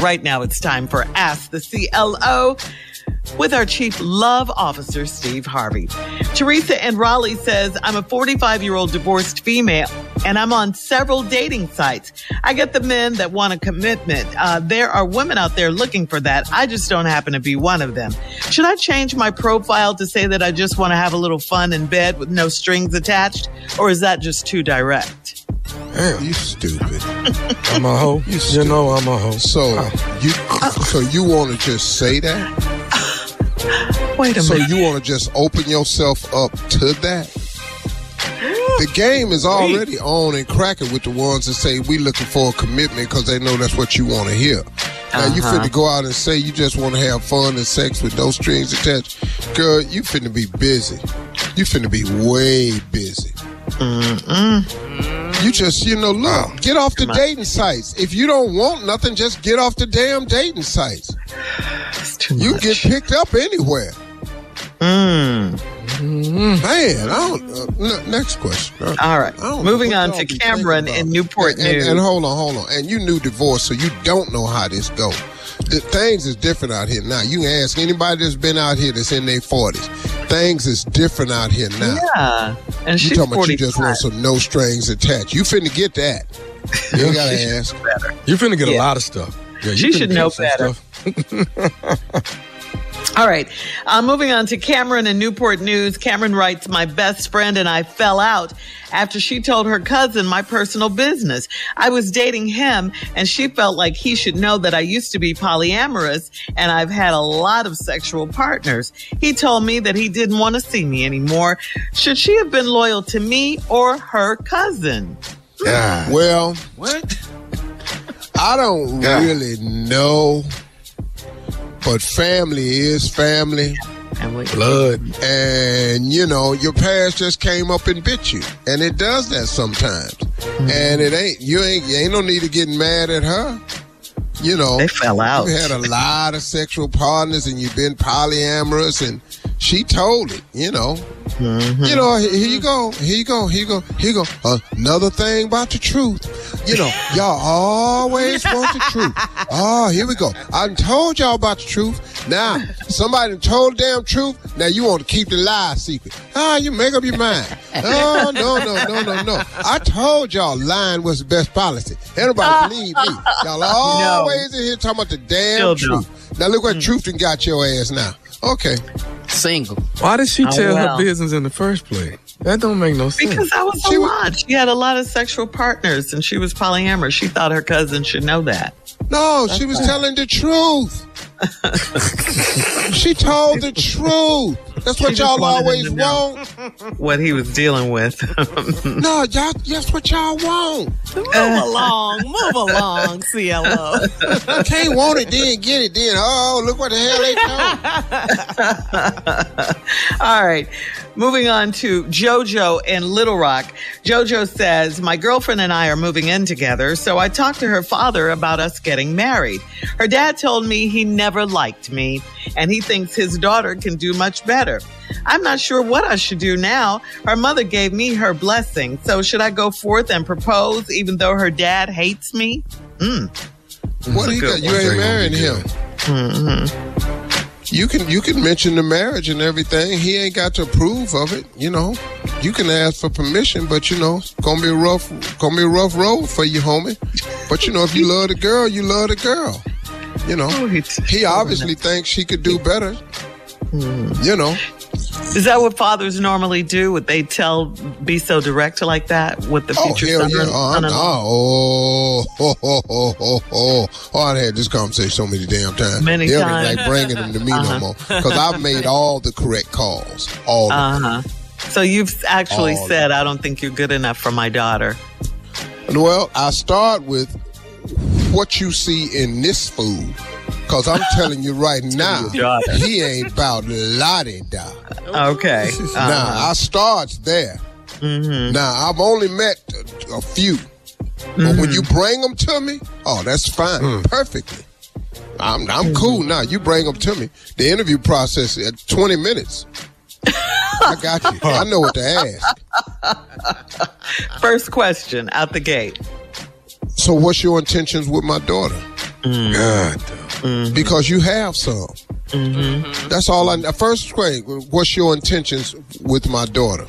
Right now, it's time for Ask the CLO with our Chief Love Officer, Steve Harvey. Teresa in Raleigh says, I'm a 45 year old divorced female and I'm on several dating sites. I get the men that want a commitment. Uh, there are women out there looking for that. I just don't happen to be one of them. Should I change my profile to say that I just want to have a little fun in bed with no strings attached? Or is that just too direct? Damn, you stupid. I'm a hoe. You, You, know I'm a hoe. So you, so you want to just say that? Wait a So minute. So you want to just open yourself up to that? The game is already on and cracking with the ones that say we looking for a commitment because they know that's what you want to hear. Now you Uh-huh. finna go out and say you just want to have fun and sex with no strings attached. Girl, you finna be busy. You finna be way busy. You just, you know, look, get off the dating sites. If you don't want nothing, just get off the damn dating sites. You much. get picked up anywhere. Mm. Man, I don't. Uh, n- next question. Uh, All right. I don't know Moving on to Cameron in. Newport and, and, News. and hold on, hold on. And you knew divorce, so you don't know how this goes. The things is different out here now. You can ask anybody that's been out here that's in their forties. Things is different out here now. yeah. And You she's talking about you just want some no strings attached. You finna get that. You ain't gotta ask. You finna get Yeah. a lot of stuff. Yeah, you She should know some better. stuff. All right. Uh, moving on to Cameron in Newport News. Cameron writes, My best friend and I fell out after she told her cousin my personal business. I was dating him and she felt like he should know that I used to be polyamorous and I've had a lot of sexual partners. He told me that he didn't want to see me anymore. Should she have been loyal to me or her cousin? Yeah. Well, What? I don't Yeah. really know, but family is family. And Blood. and you know your past just came up and bit you and it does that sometimes mm-hmm. and it ain't you ain't you ain't no need to get mad at her you know they fell out. you had a lot of sexual partners and you've been polyamorous and she told it you know. Mm-hmm. You know here you go here you go here you go here you go. Another thing about the truth. You know y'all always want the truth. Oh here we go. I told y'all about the truth. Now somebody told the damn truth. Now you want to keep the lie secret. Ah you make up your mind. Oh no no no no no. I told y'all lying was the best policy. Everybody ah. believe me. Y'all always in here talking about the damn Still don't. truth. Now look what mm. truth done got your ass now. Okay Single. Why did she Oh, tell well. her business in the first place? That don't make no sense. Because that was She a lot. She had a lot of sexual partners and she was polyamorous. She thought her cousin should know that. No, she was telling the truth. she told the truth. That's what She y'all always know. want. What he was dealing with. No, y'all, that's what y'all want. Move along. Move along, CLO. Can't want it, then get it, then. Oh, look what the hell they told. All right. Moving on to JoJo in Little Rock. JoJo says, My girlfriend and I are moving in together, so I talked to her father about us getting married. Her dad told me he never liked me and he thinks his daughter can do much better. I'm not sure what I should do now. Her mother gave me her blessing, so should I go forth and propose even though her dad hates me? Hmm. What he got? You one. ain't Ain't marrying gonna be him. Mm-hmm. You can you can mention the marriage and everything. He ain't got to approve of it. You know, you can ask for permission, but you know, it's gonna be a rough, gonna be a rough road for you, homie. But you know, if you love the girl, you love the girl. You know, Oh, he- he obviously thinks she could do better. Hmm. You know, Is that what fathers normally do? Would they tell, be so direct like that with the oh future hell son? yeah, oh, son no. in law? oh, oh, oh, oh, oh, oh, oh, I had this conversation so many damn times. Many they times. like bringing them to me no more because I've made all the correct calls. All. Uh huh. So you've actually All said, I don't think you're good enough for my daughter. Well, I start with what you see in this food. Cause I'm telling you right now, he ain't about Lottie da. Okay. Now Uh-huh. I starts there. Mm-hmm. Now I've only met a, a few, but when mm-hmm. you bring them to me, oh, that's fine, perfectly. I'm I'm mm-hmm. cool now. You bring them to me. The interview process at 20 minutes. I got you. I know what to ask. First question out the gate. So, what's your intentions with my daughter? Mm. God. Mm-hmm. Because you have some. Mm-hmm. That's all I. First grade, What's your intentions with my daughter?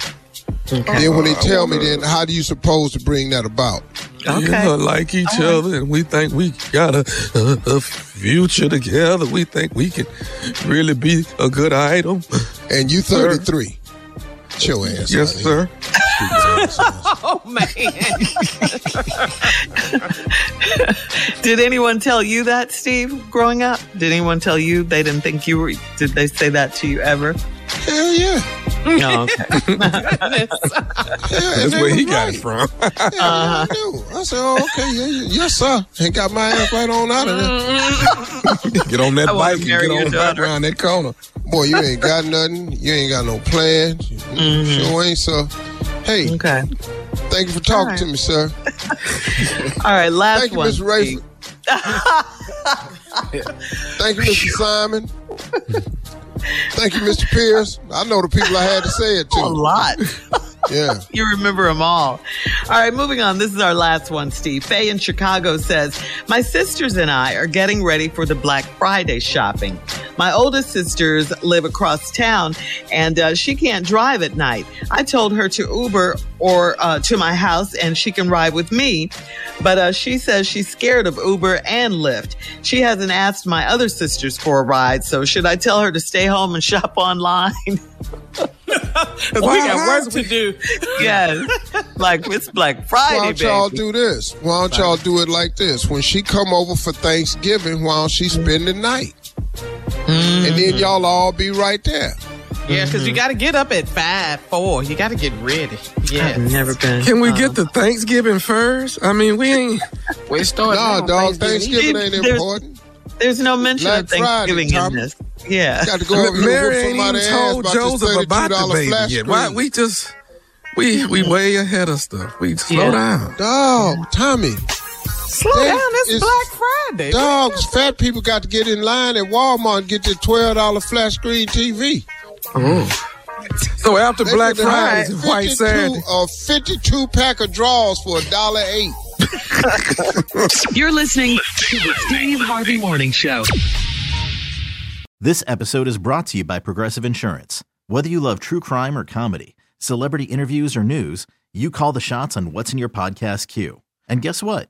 Then when they tell me, then how do you suppose to bring that about? You know, like each uh-huh. other, and we think we got a, a, a future together. We think we can really be a good item. And you 33. Chill ass. Yes, honey. sir. Oh man. Did anyone tell you that, Steve, growing up? Did anyone tell you they didn't think you were? Did they say that to you ever? Hell yeah. No, okay. yeah That's where he got it from. Yeah, I knew. Uh-huh. I said, oh, okay, yeah, yeah, yes, sir. And got my ass right on out of there. Mm-hmm. get on that I bike and get on daughter. around that corner. Boy, you ain't got nothing. You ain't got no plans. Mm-hmm. Sure ain't, sir. Hey, okay. thank you for talking All to me, sir. All right. Last Thank you, one. Mr. Ray. Thank you, Mr. Simon. Thank you, Mr. Pierce. I know the people I had to say it to. A lot. Yeah. You remember them all. All right, moving on. This is our last one, Steve. Faye in Chicago says, My sisters and I are getting ready for the Black Friday shopping. My oldest sisters live across town and uh, she can't drive at night. I told her to Uber or uh, to my house and she can ride with me. But uh, she says she's scared of Uber and Lyft. She hasn't asked my other sisters for a ride. So should I tell her to stay home and shop online? we got work to do. yes. Like it's Black Friday. Why don't y'all baby. do this? Why don't y'all do it like this? When she come over for Thanksgiving, why don't she spend the night? Mm-hmm. And then y'all all be right there. Yeah, because you mm-hmm. got to get up at five, four. You got to get ready. Yeah. I've never been. Can we uh, get um, to Thanksgiving first? I mean, we ain't. We start Nah, now, dog, Thanksgiving ain't There's- important. There's no mention Black of Thanksgiving Friday, in this. Yeah. Got to go over Mary and ain't even told Joseph about the baby flash yet. Why we just we we mm-hmm. way ahead of stuff. We slow Yeah. down. Dog, Tommy. Slow That down. It's, is- Black Friday. Dogs, fat people got to get in line at Walmart and get their twelve dollar flat screen TV. Mm. So after They Black Friday and White 52 Saturday, A fifty-two pack of draws for a dollar eight. You're listening to the Steve Harvey Morning Show. This episode is brought to you by Progressive Insurance. Whether you love true crime or comedy, celebrity interviews or news, you call the shots on what's in your podcast queue. And guess what?